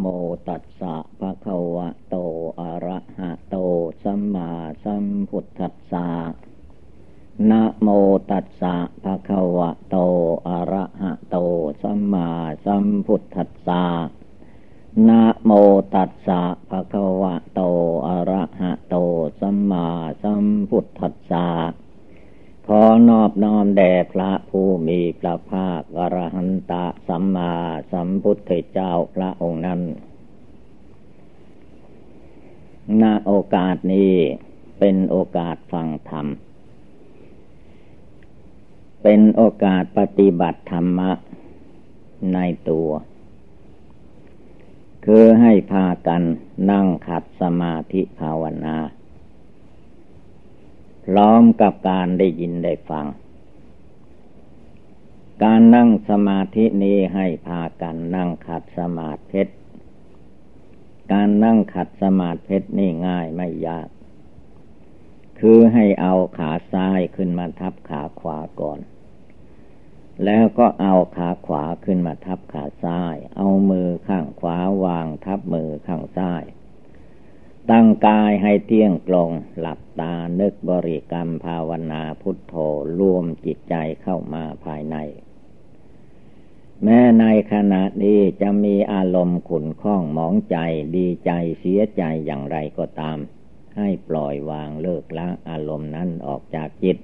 โมตัสสะภะคะวะโต อะระหะโต สัมมาสัมพุทธัสสะนะโมตัสสะภะคะวะโต อะระหะโต สัมมาสัมพุทธัสสะนะโมตัสสะภะคะวะโต อะระหะโต สัมมาสัมพุทธัสสะ ขอนอบน้อมแด่พระผู้มีพระภาคอรหันตะสัมมาสัมพุทธเจ้าพระองค์นั้นณโอกาสนี้เป็นโอกาสฟังธรรม เป็นโอกาสปฏิบัติธรรมะในตัว คือให้พากันนั่งขัดสมาธิภาวนา พร้อมกับการได้ยินได้ฟัง การนั่งสมาธินี้ให้พากันนั่งขัดสมาธิการนั่งขัดสมาธินี่ง่ายไม่ยาก คือให้เอาขาซ้ายขึ้นมาทับขาขวาก่อน แล้วก็เอาขาขวาขึ้นมาทับขาซ้าย เอามือข้างขวาวางทับมือข้างซ้าย ตั้งกายให้เที่ยงตรง หลับตานึกบริกรรมภาวนาพุทโธรวมจิตใจเข้ามาภายใน แม้ในขณะนี้จะมีอารมณ์ขุนข้องหมองใจดีใจเสียใจอย่างไรก็ตาม ให้ปล่อยวางเลิกละอารมณ์นั้นออกจากจิต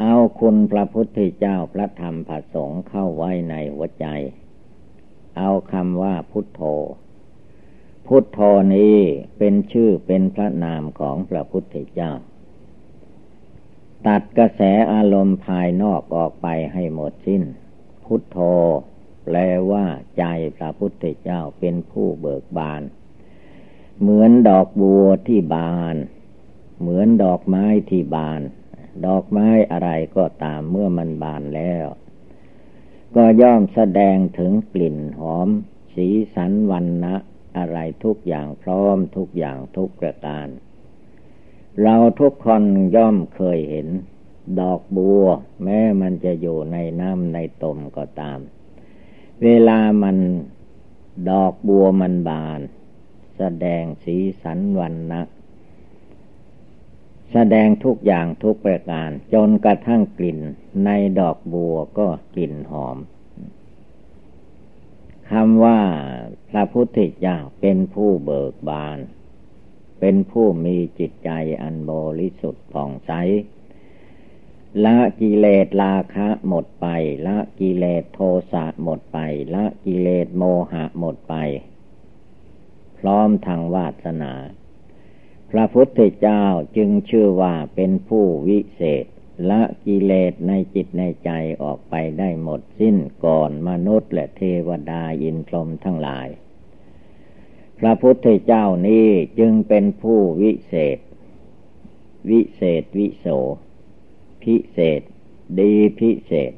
เอาคุณพระพุทธเจ้าพระธรรมพระสงฆ์เข้าไว้ในหัวใจ เอาคำว่าพุทโธ พุทโธนี้เป็นชื่อเป็นพระนามของพระพุทธเจ้า ตัดกระแสอารมณ์ภายนอกออกไปให้หมดสิ้น พุทโธแปลว่าใจพระพุทธเจ้าเป็นผู้เบิกบาน เหมือนดอกบัวที่บาน เหมือนดอกไม้ที่บาน ดอกไม้อะไรก็ตามเมื่อมันบานแล้ว ก็ย่อมแสดงถึงกลิ่นหอม สีสันวันนะ อะไรทุกอย่างพร้อมทุกอย่างทุกประการ เราทุกคนย่อมเคยเห็น ดอกบัว แม้มันจะอยู่ในน้ำในตมก็ตาม เวลามันดอกบัวมันบาน แสดงสีสันวันนะแสดงทุกอย่างทุกประการ จนกระทั่งกลิ่นในดอกบัวก็กลิ่นหอมคำว่า พระพุทธเจ้าเป็นผู้เบิกบาน เป็นผู้มีจิตใจอันบริสุทธิ์ผ่องใสละกิเลสราคะหมดไป ละกิเลสโทสะหมดไป ละกิเลสโมหะหมดไป พร้อมทางวาสนา พระพุทธเจ้าจึงชื่อว่าเป็นผู้วิเศษ ละกิเลสในจิตในใจออกไปได้หมดสิ้นก่อนมนุษย์และเทวดาอินทรมทั้งหลาย พระพุทธเจ้านี้จึงเป็นผู้วิเศษ วิเศษวิโส พิเศษ ดีพิเศษ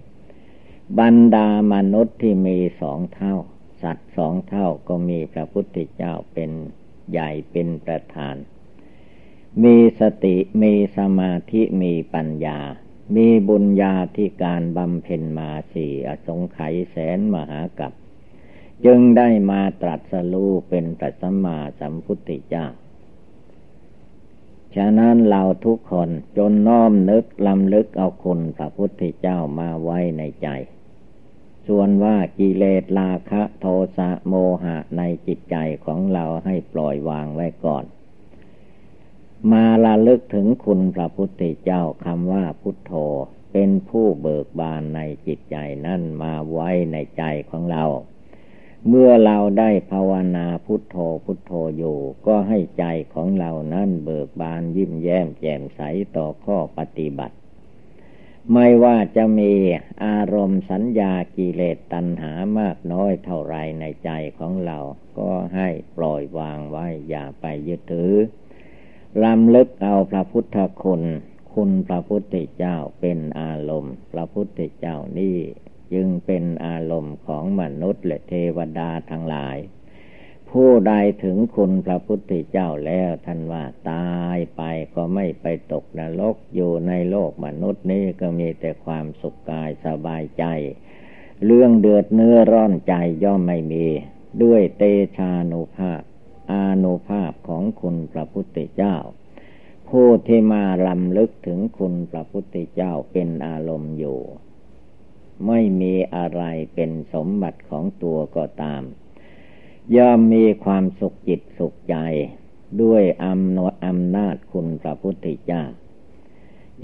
บรรดามนุษย์ที่มีสองเท่า สัตว์สองเท่าก็มีพระพุทธเจ้าเป็นใหญ่เป็นประธาน มีสติมีสมาธิมีปัญญา มีบุญญาที่การบำเพ็ญมาสี่อสงไขยแสนมหากับ จึงได้มาตรัสรู้เป็นตรัสมาสัมพุทธเจ้าฉะนั้นเราทุกคนจนน้อมนึกลำลึกเอาคุณพระพุทธเจ้ามาไว้ในใจ ส่วนว่ากิเลสราคะโทสะโมหะในจิตใจของเราให้ปล่อยวางไว้ก่อน มาละลึกถึงคุณพระพุทธเจ้าคำว่าพุทโธ เป็นผู้เบิกบานในจิตใจนั่นมาไว้ในใจของเรา เมื่อเราได้ภาวนาพุทโธพุทโธอยู่ ก็ให้ใจของเรานั่นเบิกบานยิ้มแย้มแจ่มใสต่อข้อปฏิบัติ ไม่ว่าจะมีอารมณ์สัญญากิเลสตัณหามากน้อยเท่าไรในใจของเรา ก็ให้ปล่อยวางไว้อย่าไปยึดถือ ลำลึกเอาพระพุทธคุณ คุณพระพุทธเจ้าเป็นอารมณ์ พระพุทธเจ้านี่จึงเป็นอารมณ์ของมนุษย์และเทวดาทั้งหลาย ผู้ใดถึงคุณพระพุทธเจ้าแล้วท่านว่าตายไปก็ไม่ไปตกนรกอยู่ในโลกมนุษย์นี้ก็มีแต่ความสุขกายสบายใจ เรื่องเดือดเนื้อร้อนใจย่อมไม่มี ด้วยเตชานุภาพ อานุภาพของคุณพระพุทธเจ้า ผู้ที่มาลำลึกถึงคุณพระพุทธเจ้าเป็นอารมณ์อยู่ ไม่มีอะไรเป็นสมบัติของตัวก็ตาม ย่อมมีความสุขจิตสุขใจ ด้วยอำนอำนาจคุณพระพุทธเจ้า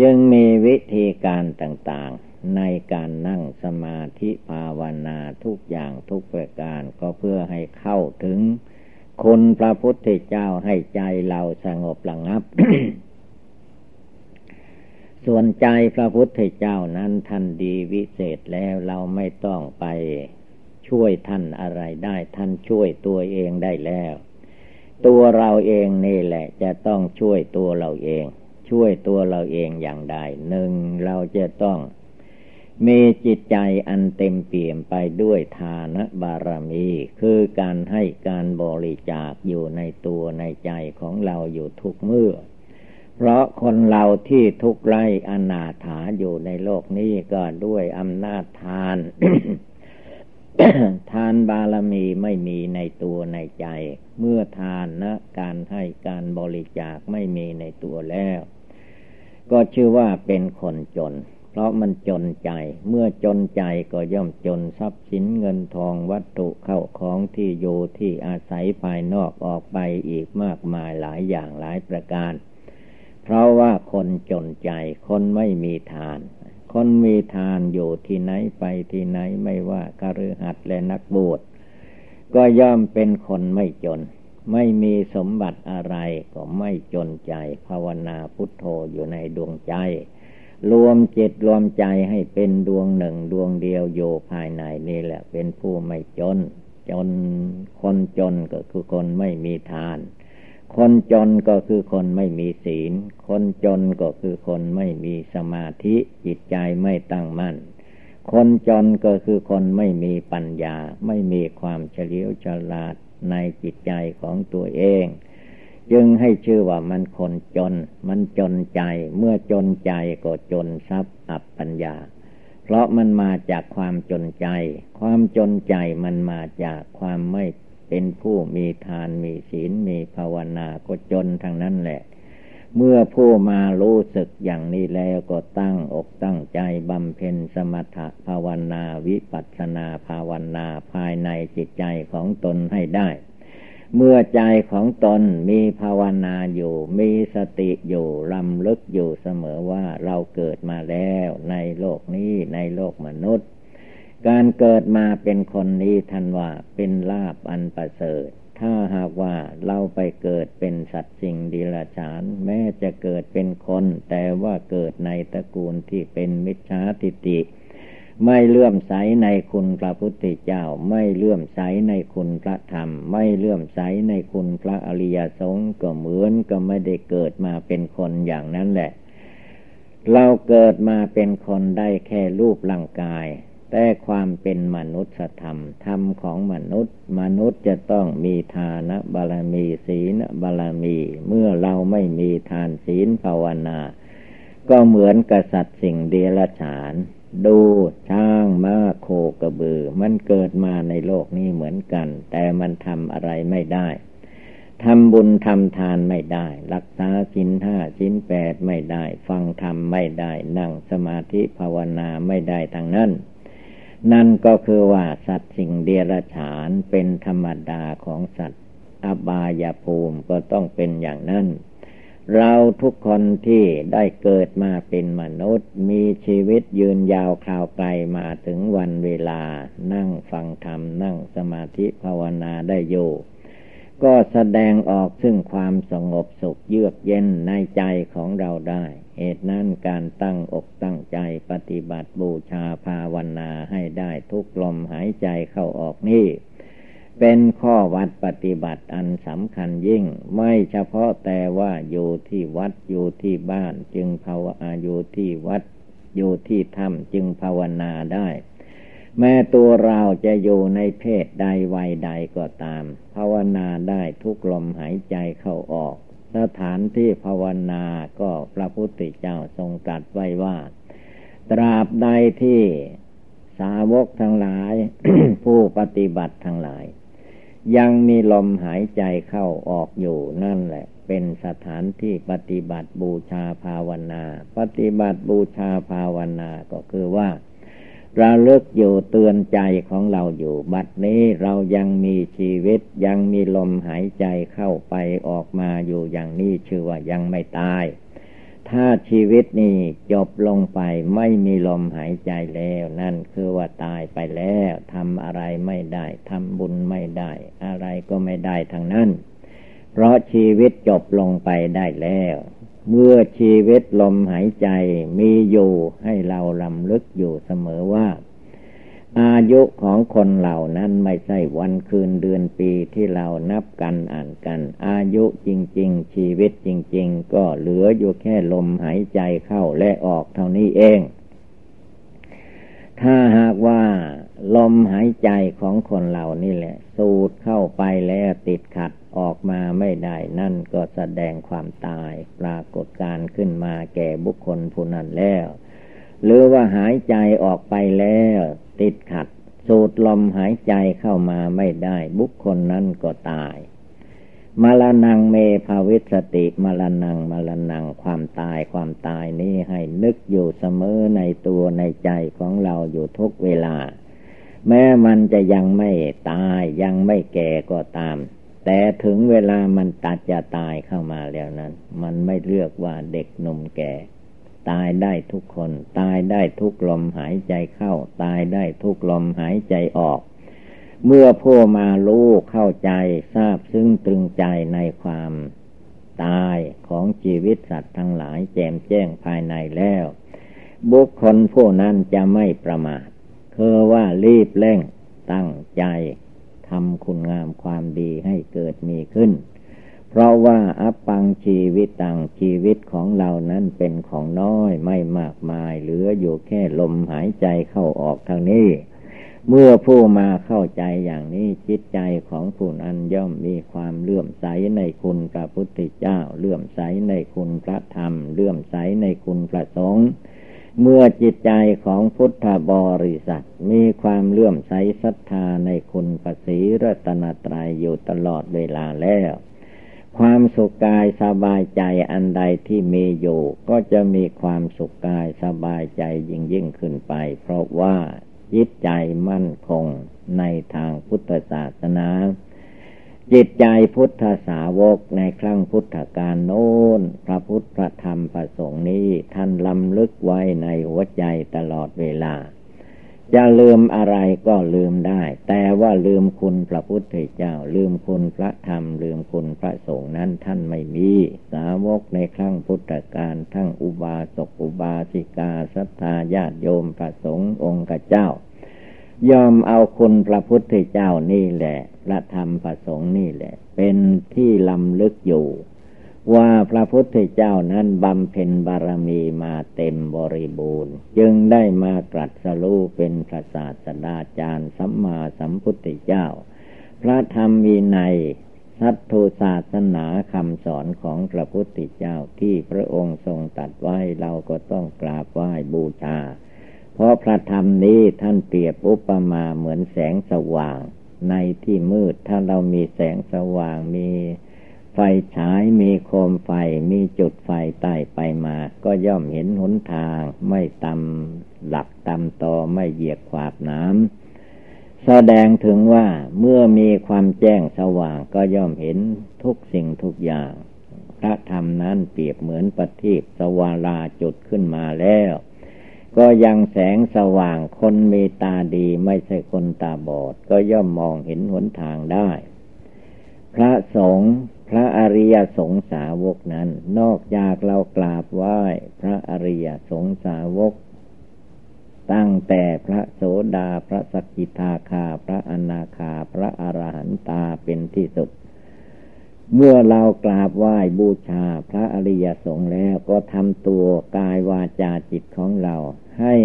ยังมีวิธีการต่างๆ ในการนั่งสมาธิภาวนาทุกอย่างทุกประการก็เพื่อให้เข้าถึง คุณพระพุทธเจ้าให้ใจเราสงบระงับ ส่วนใจพระพุทธเจ้านั้นท่านดีวิเศษแล้วเราไม่ต้องไปช่วยท่านอะไรได้ ท่านช่วยตัวเองได้แล้ว ตัวเราเองนี่แหละ จะต้องช่วยตัวเราเอง ช่วยตัวเราเองอย่างใดหนึ่งเราจะต้อง มีจิตใจอันเต็มเปี่ยมไปด้วยทานบารมี คือการให้การบริจาคอยู่ในตัวในใจของเราอยู่ทุกเมื่อ เพราะคนเราที่ทุกไร้อนาถาอยู่ในโลกนี้ก็ด้วยอำนาจทาน ทานบารมีไม่มีในตัวในใจ เมื่อทานนะ การให้การบริจาคไม่มีในตัวแล้ว ก็ชื่อว่าเป็นคนจน เพราะมันจนใจ เมื่อจนใจก็ย่อมจนทรัพย์สินเงินทองวัตถุเข้าของที่อยู่ที่อาศัยภายนอกออกไปอีกมากมายหลายอย่างหลายประการ เพราะว่าคนจนใจ คนไม่มีทาน คนมีทานอยู่ที่ไหนไปที่ไหนไม่ว่าคฤหัสถ์และนักบวชก็ย่อมเป็นคนไม่จน ไม่มีสมบัติอะไรก็ไม่จนใจ ภาวนาพุทโธอยู่ในดวงใจ รวมจิตรวมใจให้เป็นดวงหนึ่งดวงเดียวโยภายในนี่แหละ เป็นผู้ไม่จน จนคนจนก็คือคนไม่มีทาน คนจนก็คือคนไม่มีศีล คนจนก็คือคนไม่มีสมาธิจิตใจไม่ตั้งมั่น คนจนก็คือคนไม่มีปัญญา ไม่มีความเฉลียวฉลาดในจิตใจของตัวเอง จึงให้ชื่อว่ามันคนจน มันจนใจ เมื่อจนใจก็จนทรัพย์อับปัญญา เพราะมันมาจากความจนใจ ความจนใจมันมาจากความไม่เป็นผู้มีทานมีศีลมีภาวนาก็จนทางนั้นแหละ เมื่อผู้มารู้สึกอย่างนี้แล้วก็ตั้งอกตั้งใจบำเพ็ญสมถะภาวนาวิปัสสนาภาวนาภายในจิตใจของตนให้ได้ เมื่อใจของตนมีภาวนาอยู่ มีสติอยู่ลำลึกอยู่เสมอว่าเราเกิดมาแล้วในโลกนี้ในโลกมนุษย์ การเกิดมาเป็นคนนี้ทันว่าเป็นลาบอันประเสริฐ ถ้าหากว่าเราไปเกิดเป็นสัตว์สิ่งดีละฉาน แม้จะเกิดเป็นคน แต่ว่าเกิดในตระกูลที่เป็นมิจฉาทิฏฐิ ไม่เลื่อมใสในคุณพระพุทธเจ้า ไม่เลื่อมใสในคุณพระธรรม ไม่เลื่อมใสในคุณพระอริยสงฆ์ก็เหมือนก็ไม่ได้เกิดมาเป็นคนอย่างนั้นแหละ เราเกิดมาเป็นคนได้แค่รูปร่างกาย แต่ความเป็นมนุษยธรรม ธรรมของมนุษย์ มนุษย์จะต้องมีทานบารมีศีลบารมี เมื่อเราไม่มีทานศีลภาวนา ก็เหมือนกษัตริย์สิ่งเดรัจฉาน ดูช้างม้าโคกระบือ มันเกิดมาในโลกนี้เหมือนกัน แต่มันทำอะไรไม่ได้ทำบุญทำทานไม่ได้ รักษาสินห้าสินแปดไม่ได้ ฟังธรรมไม่ได้ นั่งสมาธิภาวนาไม่ได้ทางนั้น นั่นก็คือว่าสัตว์สิ่งเดรัจฉานเป็นธรรมดาของสัตว์ อบายภูมิก็ต้องเป็นอย่างนั้น เราทุกคนที่ได้เกิดมาเป็นมนุษย์ มีชีวิตยืนยาวคราวไกลมาถึงวันเวลา นั่งฟังธรรม นั่งสมาธิภาวนาได้อยู่ ก็แสดงออกซึ่งความสงบสุขเยือกเย็นในใจของเราได้ เหตุนั้นการตั้งอกตั้งใจปฏิบัติบูชาภาวนาให้ได้ทุกลมหายใจเข้าออกนี่ เป็นข้อวัดปฏิบัติอันสำคัญยิ่ง ไม่เฉพาะแต่ว่าอยู่ที่วัดอยู่ที่บ้านจึงภาวนาอยู่ที่วัดอยู่ที่ถ้ำจึงภาวนาได้ แม้ตัวเราจะอยู่ในเพศใดวัยใดก็ตาม ภาวนาได้ทุกลมหายใจเข้าออก สถานที่ภาวนาก็พระพุทธเจ้าทรงตรัสไว้ว่า ตราบใดที่สาวกทั้งหลาย ผู้ปฏิบัติทั้งหลาย ยังมีลมหายใจเข้าออกอยู่นั่นแหละ เป็นสถานที่ปฏิบัติบูชาภาวนา ปฏิบัติบูชาภาวนาก็คือว่าระลึกอยู่เตือนใจของเราอยู่ บัดนี้เรายังมีชีวิตยังมีลมหายใจเข้าไปออกมาอยู่อย่างนี้ชื่อว่ายังไม่ตาย ถ้าชีวิตนี้จบลงไปไม่มีลมหายใจแล้ว นั่นคือว่าตายไปแล้วทำอะไรไม่ได้ทำบุญไม่ได้ อะไรก็ไม่ได้ทางนั้น เพราะชีวิตจบลงไปได้แล้ว เมื่อชีวิตลมหายใจมีอยู่ให้เราลำลึกอยู่เสมอว่า อายุของคนเหล่านั้นไม่ใช่วันคืนเดือนปีที่เรานับกันอ่านกัน อายุจริง ๆ ชีวิตจริง ๆ ก็เหลืออยู่แค่ลมหายใจเข้าและออกเท่านี้เอง ถ้าหากว่า ลมหายใจของคนเหล่านี้แหละ สูดเข้าไปแล้วติดขัดออกมาไม่ได้นั่นก็แสดงความตายปรากฏการขึ้นมาแก่บุคคลผู้นั้นแล้ว หรือว่าหายใจออกไปแล้ว ติดขัด สูดลมหายใจเข้ามาไม่ได้บุคคลนั้นก็ตายมาลนังเมภาวิสติมาลนังมาลนังความตายความตายนี้ให้นึกอยู่เสมอในตัวในใจของเราอยู่ทุกเวลา แม้มันจะยังไม่ตายยังไม่แก่ก็ตาม แต่ถึงเวลามันตัดจะตายเข้ามาแล้วนั้น มันไม่เลือกว่าเด็กหนุ่มแก่ ตายได้ทุกคน ตายได้ทุกลมหายใจเข้า ตายได้ทุกลมหายใจออก เมื่อผู้มารู้เข้าใจทราบซึ่งตรึงใจในความตายของชีวิตสัตว์ทั้งหลายแจมแจ้งภายในแล้ว บุคคลผู้นั้นจะไม่ประมาทคือว่ารีบเร่งตั้งใจทำคุณงามความดีให้เกิดมีขึ้น เพราะว่าอัปปังชีวิตต่างชีวิตของเรานั้นเป็นของน้อยไม่มากมาย เหลืออยู่แค่ลมหายใจเข้าออกทางนี้ เมื่อผู้มาเข้าใจอย่างนี้จิตใจของผู้นั้นย่อมมีความเลื่อมใสในคุณพระพุทธเจ้า เลื่อมใสในคุณพระธรรม เลื่อมใสในคุณพระสงฆ์เมื่อจิตใจของพุทธบริษัท มีความเลื่อมใสศรัทธาในคุณภาษีรัตนตรัยอยู่ตลอดเวลาแล้ว ความสุขกายสบายใจอันใดที่มีอยู่ ก็จะมีความสุขกายสบายใจยิ่งยิ่งขึ้นไป เพราะว่าจิตใจมั่นคงในทางพุทธศาสนา จิตใจพุทธสาวกในครั้งพุทธกาลโน้น พระพุทธพระธรรมพระสงฆ์นี้ท่านลำลึกไว้ในหัวใจตลอดเวลา จะลืมอะไรก็ลืมได้ แต่ว่าลืมคุณพระพุทธเจ้า ลืมคุณพระธรรม ลืมคุณพระสงฆ์นั้นท่านไม่มี สาวกในครั้งพุทธกาลทั้งอุบาสกอุบาสิกาศรัทธาญาติโยมพระสงฆ์องค์เจ้ายอมเอาคุณพระพุทธเจ้านี่แหละ พระธรรมพระสงฆ์นี่แหละ เป็นที่ลำลึกอยู่ ว่าพระพุทธเจ้านั้นบำเพ็ญบารมีมาเต็มบริบูรณ์ จึงได้มาตรัสรู้เป็นพระศาสดาจารย์สัมมาสัมพุทธเจ้า พระธรรมมีในสัตถุศาสนาคำสอนของพระพุทธเจ้าที่พระองค์ทรงตัดไว้เราก็ต้องกราบไหว้บูชา เพราะพระธรรมนี้ท่านเปรียบอุปมาเหมือนแสงสว่าง ในที่มืดถ้าเรามีแสงสว่างมี ไฟฉายมีโคมไฟมีจุดไฟใต้ไปมา ก็ย่อมเห็นหนทาง ไม่ตำหลักตำตอไม่เหยียบขวาบน้ำแสดงถึงว่าเมื่อมีความแจ้งสว่างก็ย่อมเห็นทุกสิ่งทุกอย่าง พระธรรมนั้นเปรียบเหมือนประทีปสวาราจุดขึ้นมาแล้ว ก็ยังแสงสว่างคนมีตาดีไม่ใช่คนตาบอด ก็ย่อมมองเห็นหนทางได้ พระสงฆ์ ระอริยสงสาวกนั้น นอกจากเรากราบไหว้พระอริยสงสาวก ตั้งแต่พระโสดาพระสกิทาคา พระอนาคา พระอรหันตาเป็นที่สุด เมื่อเรากราบไหว้บูชาพระอริยสงฆ์แล้วก็ทำตัวกายวาจาจิตของเราให้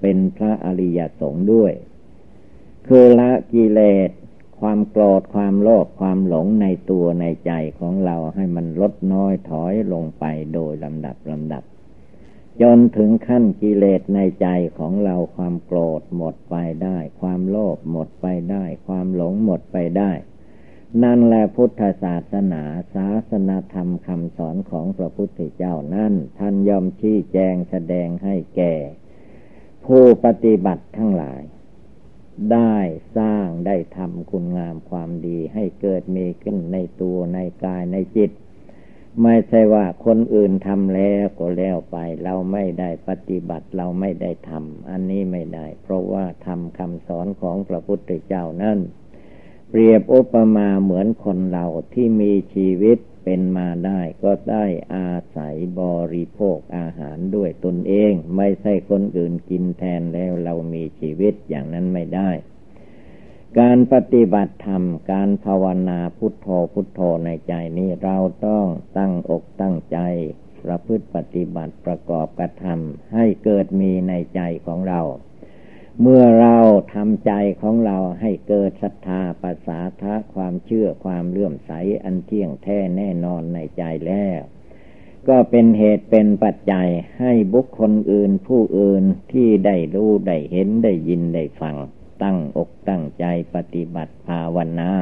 เป็นพระอริยสงฆ์ด้วยคือละกิเลส ความโกรธความโลภความหลงในตัวในใจของเราให้มันลดน้อยถอยลงไปโดยลำดับลำดับ จนถึงขั้นกิเลสในใจของเราความโกรธหมดไปได้ ความโลภหมดไปได้ ความหลงหมดไปได้ นั่นแหละพุทธศาสนาศาสนาธรรมคำสอนของพระพุทธเจ้านั่นท่านยอมชี้แจงแสดงให้แก่ ผู้ปฏิบัติทั้งหลาย ได้สร้างได้ทำคุณงามความดีให้เกิดมีขึ้นในตัวในกายในจิต ไม่ใช่ว่าคนอื่นทำแล้วก็แล้วไป เราไม่ได้ปฏิบัติเราไม่ได้ทำอันนี้ไม่ได้ เพราะว่าทำคำสอนของพระพุทธเจ้านั่น เปรียบอุปมาเหมือนคนเราที่มีชีวิตเป็นมาได้ก็ได้อาศัยบริโภคอาหารด้วยตนเอง ไม่ใช่คนอื่นกินแทนแล้วเรามีชีวิตอย่างนั้นไม่ได้ การปฏิบัติธรรม การภาวนาพุทโธพุทโธในใจนี้เราต้องตั้งอกตั้งใจประพฤติปฏิบัติประกอบกระทำให้เกิดมีในใจของเรา เมื่อเราทำใจของเราให้เกิดศรัทธาปัสสาทะความเชื่อความเลื่อมใสอันเที่ยงแท้แน่นอนในใจแล้ว ก็เป็นเหตุเป็นปัจจัยให้บุคคลอื่นผู้อื่นที่ได้รู้ได้เห็นได้ยินได้ฟัง ตั้งอกตั้งใจปฏิบัติภาวนา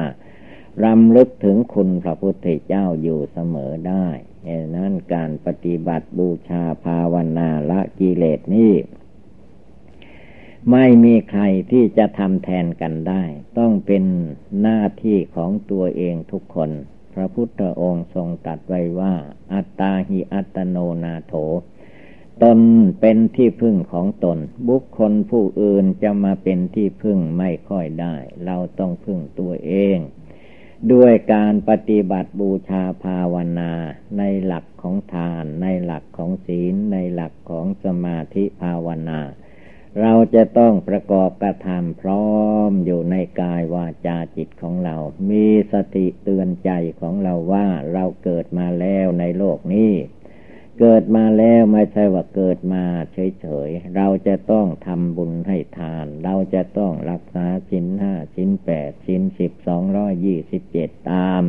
รำลึกถึงคุณพระพุทธเจ้าอยู่เสมอได้เหตนั้นการปฏิบัติบูชาภาวนาละกิเลสนี้ ไม่มีใครที่จะทำแทนกันได้ ต้องเป็นหน้าที่ของตัวเองทุกคน พระพุทธองค์ทรงตัดไว้ว่า อัตตาหิอัตโนนาโถ ตนเป็นที่พึ่งของตน บุคคลผู้อื่นจะมาเป็นที่พึ่งไม่ค่อยได้ เราต้องพึ่งตัวเอง ด้วยการปฏิบัติบูชาภาวนา ในหลักของทาน ในหลักของศีล ในหลักของสมาธิภาวนา เราจะต้องประกอบกระทำพร้อมอยู่ในกายวาจาจิตของเรา มีสติเตือนใจของเราว่าเราเกิดมาแล้วในโลกนี้ เกิดมาแล้วไม่ใช่ว่าเกิดมาเฉยๆ เราจะต้องทำบุญให้ทาน เราจะต้องรักษาชิ้นห้าชิ้นแปดชิ้นสิบสองร้อยยี่สิบเจ็ดตาม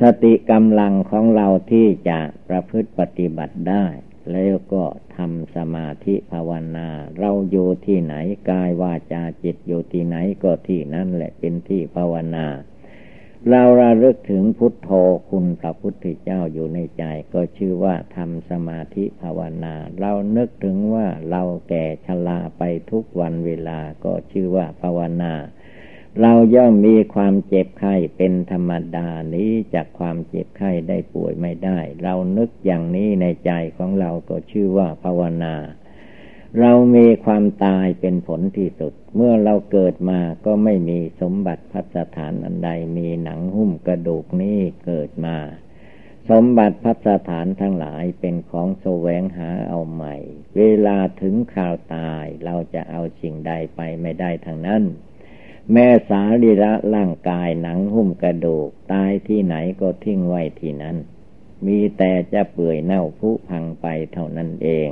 สติกำลังของเราที่จะประพฤติปฏิบัติได้ แล้วก็ทำสมาธิภาวนา เราอยู่ที่ไหนกายวาจาจิตอยู่ที่ไหนก็ที่นั่นแหละเป็นที่ภาวนา เราระลึกถึงพุทโธคุณพระพุทธเจ้าอยู่ในใจ ก็ชื่อว่าทำสมาธิภาวนา เรานึกถึงว่าเราแก่ชราไปทุกวันเวลาก็ชื่อว่าภาวนา เราย่อมมีความเจ็บไข้เป็นธรรมดานี้จากความเจ็บไข้ได้ป่วยไม่ได้ เรานึกอย่างนี้ในใจของเราก็ชื่อว่าภาวนา เรามีความตายเป็นผลที่สุด เมื่อเราเกิดมาก็ไม่มีสมบัติพัสถานอันใดมีหนังหุ้มกระดูกนี้เกิดมา สมบัติพัสถานทั้งหลายเป็นของโสแวงหาเอาใหม่ เวลาถึงข่าวตายเราจะเอาสิ่งใดไปไม่ได้ทั้งนั้น แม่สาลีระร่างกายหนังหุ้มกระดูก ตายที่ไหนก็ทิ้งไว้ที่นั้น มีแต่จะเปื่อยเน่าผุพังไปเท่านั้นเอง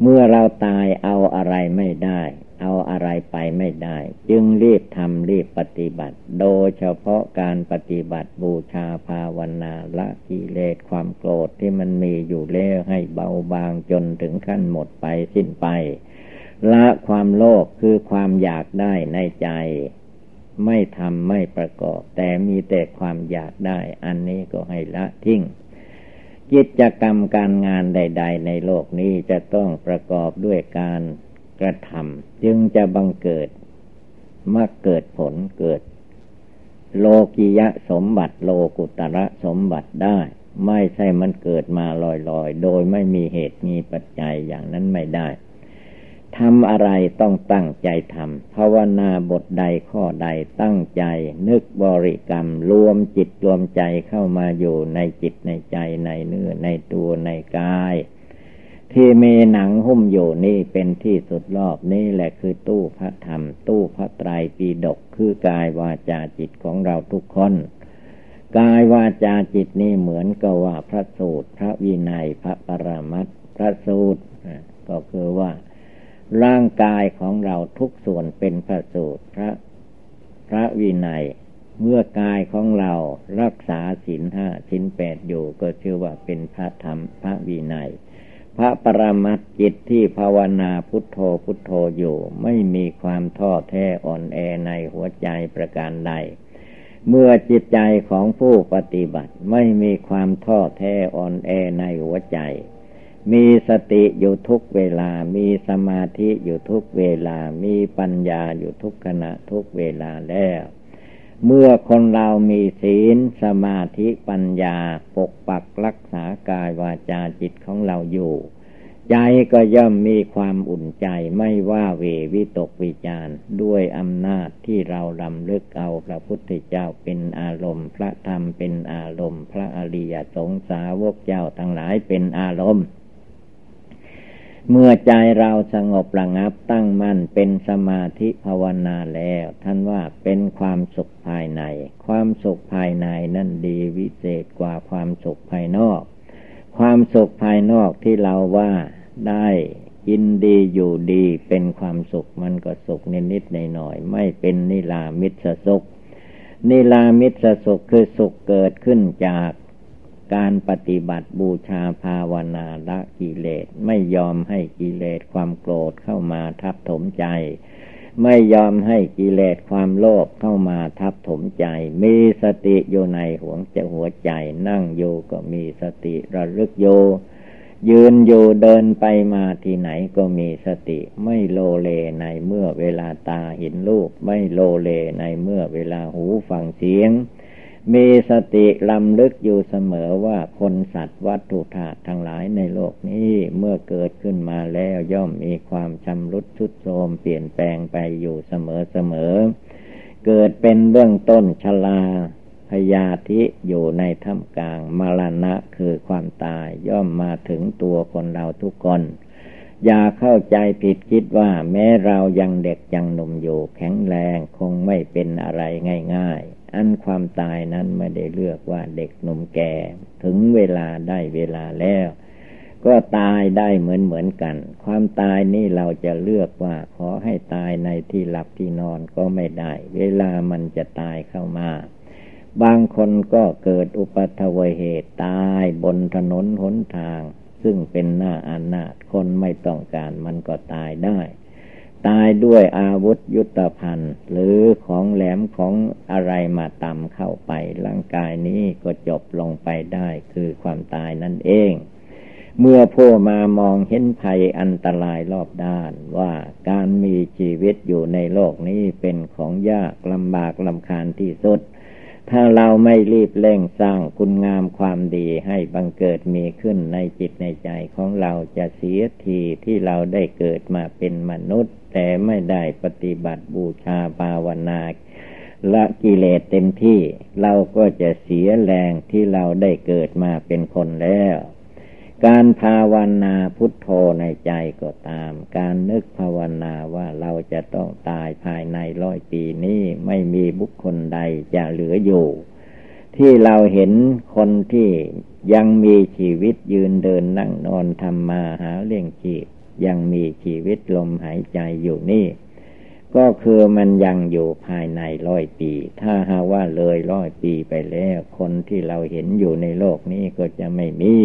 เมื่อเราตายเอาอะไรไม่ได้ เอาอะไรไปไม่ได้ จึงรีบทำรีบปฏิบัติ โดยเฉพาะการปฏิบัติบูชาภาวนาละกิเลสความโกรธที่มันมีอยู่แล้วให้เบาบางจนถึงขั้นหมดไปสิ้นไป ละความโลภคือความอยากได้ในใจ ไม่ทำไม่ประกอบ แต่มีแต่ความอยากได้ อันนี้ก็ให้ละทิ้งกิจกรรมการงานใด ๆ ในโลกนี้จะต้องประกอบด้วยการกระทำจึงจะบังเกิดมาเกิดผลเกิด โลกิยะสมบัติโลกุตระสมบัติได้ ไม่ใช่มันเกิดมาลอยๆ โดยไม่มีเหตุมีปัจจัยอย่างนั้นไม่ได้ ทำอะไรต้องตั้งใจทำภาวนาบทใดข้อใดตั้งใจ นึกบริกรรม รวมจิตรวมใจเข้ามาอยู่ในจิตในใจในเนื้อในตัวในกาย ที่มีหนังหุ้มอยู่นี่เป็นที่สุดรอบนี่แหละคือตู้พระธรรม ตู้พระไตรปิฎกคือกายวาจาจิตของเราทุกคนกายวาจาจิตนี่เหมือนกับว่าพระสูตร พระวินัยพระปรมัตพระสูตรก็คือว่า ร่างกายของเราทุกส่วนเป็นพระสูตรพระพระวินัย เมื่อกายของเรารักษาศีลห้าศีลแปดอยู่ก็ชื่อว่าเป็นพระธรรมพระวินัย พระปรมัตจิตที่ภาวนาพุทโธพุทโธอยู่ ไม่มีความท้อแท้อ่อนแอในหัวใจประการใดเมื่อจิตใจของผู้ปฏิบัติไม่มีความท้อแท้อ่อนแอในหัวใจ มีสติอยู่ทุกเวลา มีสมาธิอยู่ทุกเวลา มีปัญญาอยู่ทุกขณะทุกเวลาแล้ว เมื่อคนเรามีศีลสมาธิปัญญาปกปักรักษากายวาจาจิตของเราอยู่ ใจก็ย่อมมีความอุ่นใจไม่ว่าเววิตกวิจารด้วยอำนาจที่เราลำลึกเอาพระพุทธเจ้าเป็นอารมณ์ พระธรรมเป็นอารมณ์ พระอริยสงสาวกเจ้าทั้งหลายเป็นอารมณ์ เมื่อใจเราสงบระงับตั้งมั่นเป็นสมาธิภาวนาแล้ว ท่านว่าเป็นความสุขภายใน ความสุขภายในนั่นดีวิเศษกว่าความสุขภายนอก ความสุขภายนอกที่เราว่าได้กินดีอยู่ดีเป็นความสุขมันก็สุขนิดๆหน่อยๆไม่เป็นนิลามิตรสุขนิลามิตรสุขคือสุขเกิดขึ้นจาก การปฏิบัติบูชาภาวนาละกิเลส ไม่ยอมให้กิเลสความโกรธเข้ามาทับถมใจ ไม่ยอมให้กิเลสความโลภเข้ามาทับถมใจ มีสติอยู่ในหัวใจหัวใจ นั่งอยู่ก็มีสติระลึกโยยืนอยู่เดินไปมาที่ไหนก็มีสติ ไม่โลเลในเมื่อเวลาตาเห็นรูปไม่โลเลในเมื่อเวลาหูฟังเสียง มีสติลำลึกอยู่เสมอว่าคนสัตว์วัตถุธาตุทั้งหลายในโลกนี้เมื่อเกิดขึ้นมาแล้วย่อมมีความชำรุดชุดโทรมเปลี่ยนแปลงไปอยู่เสมอเสมอ เกิดเป็นเบื้องต้นชลาพยาธิอยู่ในท่ามกลางมรณะคือความตายย่อมมาถึงตัวคนเราทุกคน อย่าเข้าใจผิดคิดว่าแม้เรายังเด็กยังหนุ่มอยู่แข็งแรงคงไม่เป็นอะไรง่าย ๆ อันความตายนั้นไม่ได้เลือกว่าเด็กหนุ่มแก่ ถึงเวลาได้เวลาแล้ว ก็ตายได้เหมือนเหมือนกัน ความตายนี่เราจะเลือกว่า ขอให้ตายในที่หลับที่นอนก็ไม่ได้ เวลามันจะตายเข้ามา บางคนก็เกิดอุปัตวเหตุตายบนถนนหนทาง ซึ่งเป็นหน้าอานาถคนไม่ต้องการมันก็ตายได้ ตายด้วยอาวุธยุทธภัณฑ์ หรือของแหลมของอะไรมาตำเข้าไป ร่างกายนี้ก็จบลงไปได้คือความตายนั่นเอง เมื่อผู้มามองเห็นภัยอันตรายรอบด้านว่าการมีชีวิตอยู่ในโลกนี้เป็นของยากลำบากลำคาญที่สุด ถ้าเราไม่รีบเร่งสร้างคุณงามความดีให้บังเกิดมีขึ้นในจิตในใจของเราจะเสียทีที่เราได้เกิดมาเป็นมนุษย์ แต่ไม่ได้ปฏิบัติบูชาภาวนาละกิเลสเต็มที่ เราก็จะเสียแรงที่เราได้เกิดมาเป็นคนแล้ว การภาวนาพุทโธในใจก็ตาม การนึกภาวนาว่าเราจะต้องตายภายในร้อยปีนี้ไม่มีบุคคลใดจะเหลืออยู่ ที่เราเห็นคนที่ยังมีชีวิตยืนเดินนั่งนอนทำมาหาเลี้ยงชีพยังมีชีวิตลมหายใจอยู่นี่ ก็คือมันยังอยู่ภายในร้อยปี ถ้าหาว่าเลยร้อยปีไปแล้ว คนที่เราเห็นอยู่ในโลกนี้ก็จะไม่มี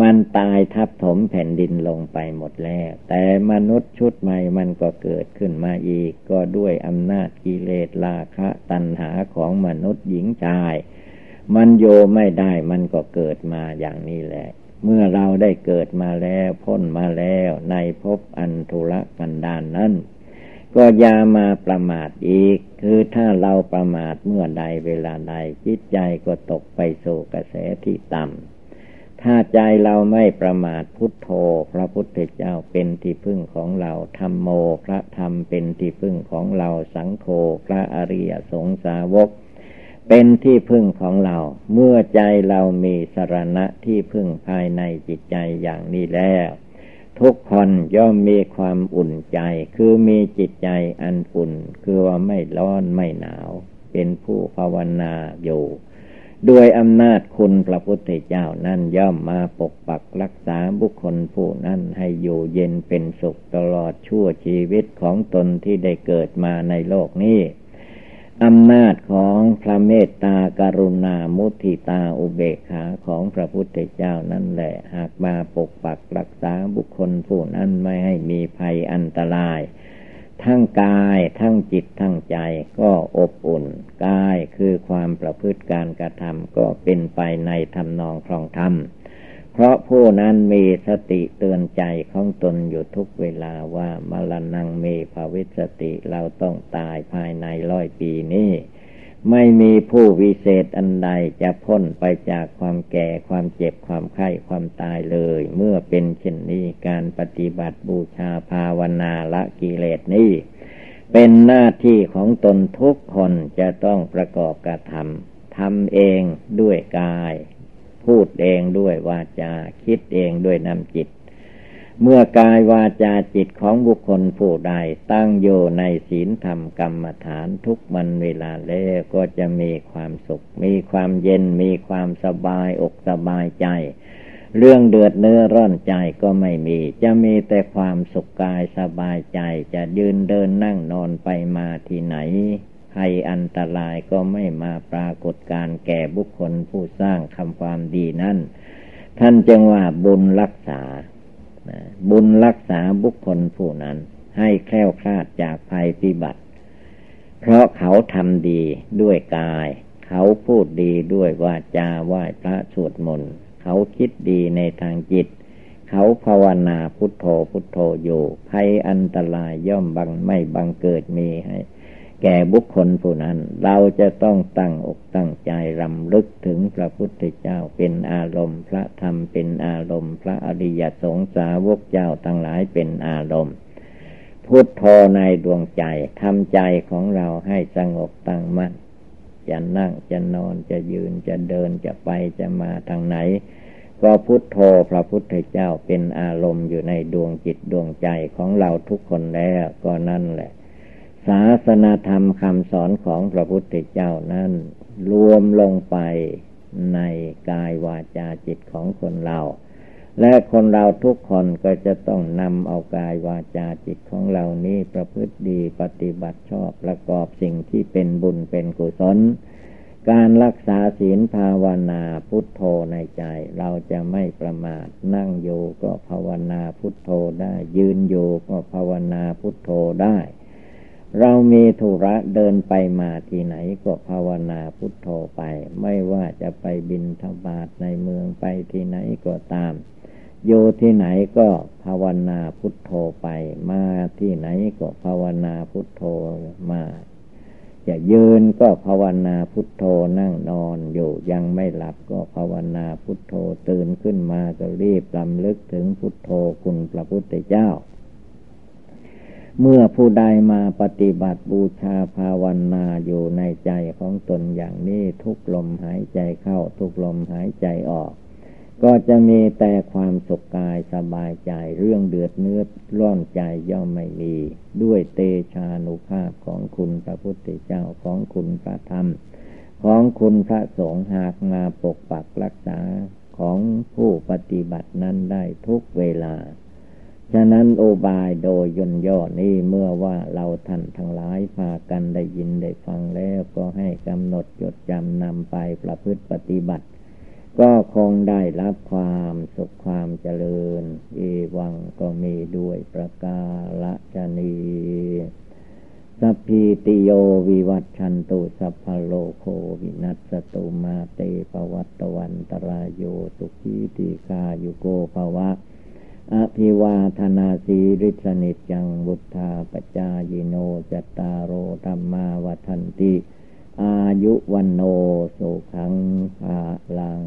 มันตายทับถมแผ่นดินลงไปหมดแล้ว แต่มนุษย์ชุดใหม่มันก็เกิดขึ้นมาอีก ก็ด้วยอำนาจกิเลสราคะ ตัณหาของมนุษย์หญิงชาย มันโยไม่ได้มันก็เกิดมาอย่างนี้แหละ เมื่อเราได้เกิดมาแล้วพ้นมาแล้วในภพอันทุรกันดานนั้นก็อย่ามาประมาทอีก คือถ้าเราประมาทเมื่อใดเวลาใดจิตใจก็ตกไปสู่กระแสที่ต่ำ ถ้าใจเราไม่ประมาทพุทโธ พระพุทธเจ้าเป็นที่พึ่งของเราธรรมโม พระธรรมเป็นที่พึ่งของเราสังโฆพระอริยสงสาวก เป็นที่พึ่งของเรา เมื่อใจเรามีสรณะที่พึ่งภายในจิตใจอย่างนี้แล้ว ทุกคนย่อมมีความอุ่นใจ คือมีจิตใจอันอุ่น คือว่าไม่ร้อนไม่หนาว เป็นผู้ภาวนาอยู่ ด้วยอำนาจคุณพระพุทธเจ้านั่นย่อมมาปกปักรักษาบุคคลผู้นั้นให้อยู่เย็นเป็นสุขตลอดชั่วชีวิตของตนที่ได้เกิดมาในโลกนี้อำนาจของพระเมตตากรุณามุทิตาอุเบกขาของพระพุทธเจ้านั่นแหละ หากมาปกปักรักษาบุคคลผู้นั้นไม่ให้มีภัยอันตราย ทั้งกายทั้งจิตทั้งใจก็อบอุ่น กายคือความประพฤติการกระทำก็เป็นไปในทำนองครองธรรม เพราะผู้นั้นมีสติเตือนใจของตนอยู่ทุกเวลาว่ามรณงเมภาวิสติเราต้องตายภายในร้อยปีนี้ ไม่มีผู้วิเศษอันใดจะพ้นไปจากความแก่ความเจ็บความไข้ความตายเลย เมื่อเป็นเช่นนี้การปฏิบัติบูชาภาวนาละกิเลสนี้ เป็นหน้าที่ของตนทุกคนจะต้องประกอบกระทำทำเองด้วยกาย พูดเองด้วยวาจา คิดเองด้วยนำจิต เมื่อกายวาจาจิตของบุคคลผู้ใดตั้งอยู่ในศีลธรรมกรรมฐานทุกมันเวลาแล้วก็จะมีความสุข มีความเย็นมีความสบายอกสบายใจ เรื่องเดือดเนื้อร้อนใจก็ไม่มี จะมีแต่ความสุขกายสบายใจจะยืนเดินนั่งนอนไปมาที่ไหนภัยอันตรายก็ไม่มาปรากฏการแก่บุคคลผู้สร้างคำความดีนั่นท่านจึงว่าบุญรักษา บุญรักษาบุคคลผู้นั้น ให้แคล้วคลาดจากภัยพิบัติ เพราะเขาทำดีด้วยกาย เขาพูดดีด้วยวาจาไหว้พระสวดมนต์เขาคิดดีในทางจิต เขาภาวนาพุทโธพุทโธอยู่ภัยอันตรายย่อมบังไม่บังเกิดมีให้ แก่บุคคลผู้นั้น เราจะต้องตั้งอกตั้งใจรำลึกถึงพระพุทธเจ้าเป็นอารมณ์ พระธรรมเป็นอารมณ์ พระอริยสงสาวกเจ้าทั้งหลายเป็นอารมณ์ พุทโธในดวงใจทำใจของเราให้สงบตั้งมั่นจะนั่งจะนอนจะยืนจะเดินจะไปจะมาทางไหน ก็พุทโธพระพุทธเจ้าเป็นอารมณ์อยู่ในดวงจิตดวงใจของเราทุกคนแล้วก็นั่นแหละ ศาสนาธรรมคำสอนของพระพุทธเจ้านั้น รวมลงไปในกายวาจาจิตของคนเรา และคนเราทุกคนก็จะต้องนำเอากายวาจาจิตของเรานี้ประพฤติดีปฏิบัติชอบประกอบสิ่งที่เป็นบุญเป็นกุศล การรักษาศีลภาวนาพุทโธในใจ เราจะไม่ประมาท นั่งอยู่ก็ภาวนาพุทโธได้ ยืนอยู่ก็ภาวนาพุทโธได้ เรามีธุระเดินไปมาที่ไหนก็ภาวนาพุทโธไป ไม่ว่าจะไปบินทบาทในเมืองไปที่ไหนก็ตาม อยู่ที่ไหนก็ภาวนาพุทโธไป มาที่ไหนก็ภาวนาพุทโธมาจะยืนก็ภาวนาพุทโธนั่งนอนอยู่ยังไม่หลับก็ภาวนาพุทโธตื่นขึ้นมาก็รีบลำลึกถึงพุทโธคุณพระพุทธเจ้า เมื่อผู้ใดมาปฏิบัติบูชาภาวนาอยู่ในใจของตนอย่างนี้ทุกลมหายใจเข้าทุกลมหายใจออก ก็จะมีแต่ความสุขกายสบายใจเรื่องเดือดเนื้อร้อนใจย่อมไม่มี ด้วยเตชานุภาพของคุณพระพุทธเจ้าของคุณพระธรรม ของคุณพระสงฆ์หากมาปกปักรักษาของผู้ปฏิบัตินั้นได้ทุกเวลา ฉะนั้นโอบายโดยยนย่อนี้เมื่อว่าเราท่านทั้งหลายพากันได้ยินได้ฟังแล้วก็ให้กำหนดจดจำนำไปประพฤติปฏิบัติ ก็คงได้รับความสุขความเจริญ เอวังก็มีด้วยประกาศนีสัพพิติโยวิวัตชันตุสัพพโลโควินัสตุมาเตปวัตตวันตรายโยสุขีติกายุโกภวะ อภิวาธนาสีริสนิจังบุทธาปจายโนจตารโอธรรมาวันติ อายุวันโนสุขังภาลัง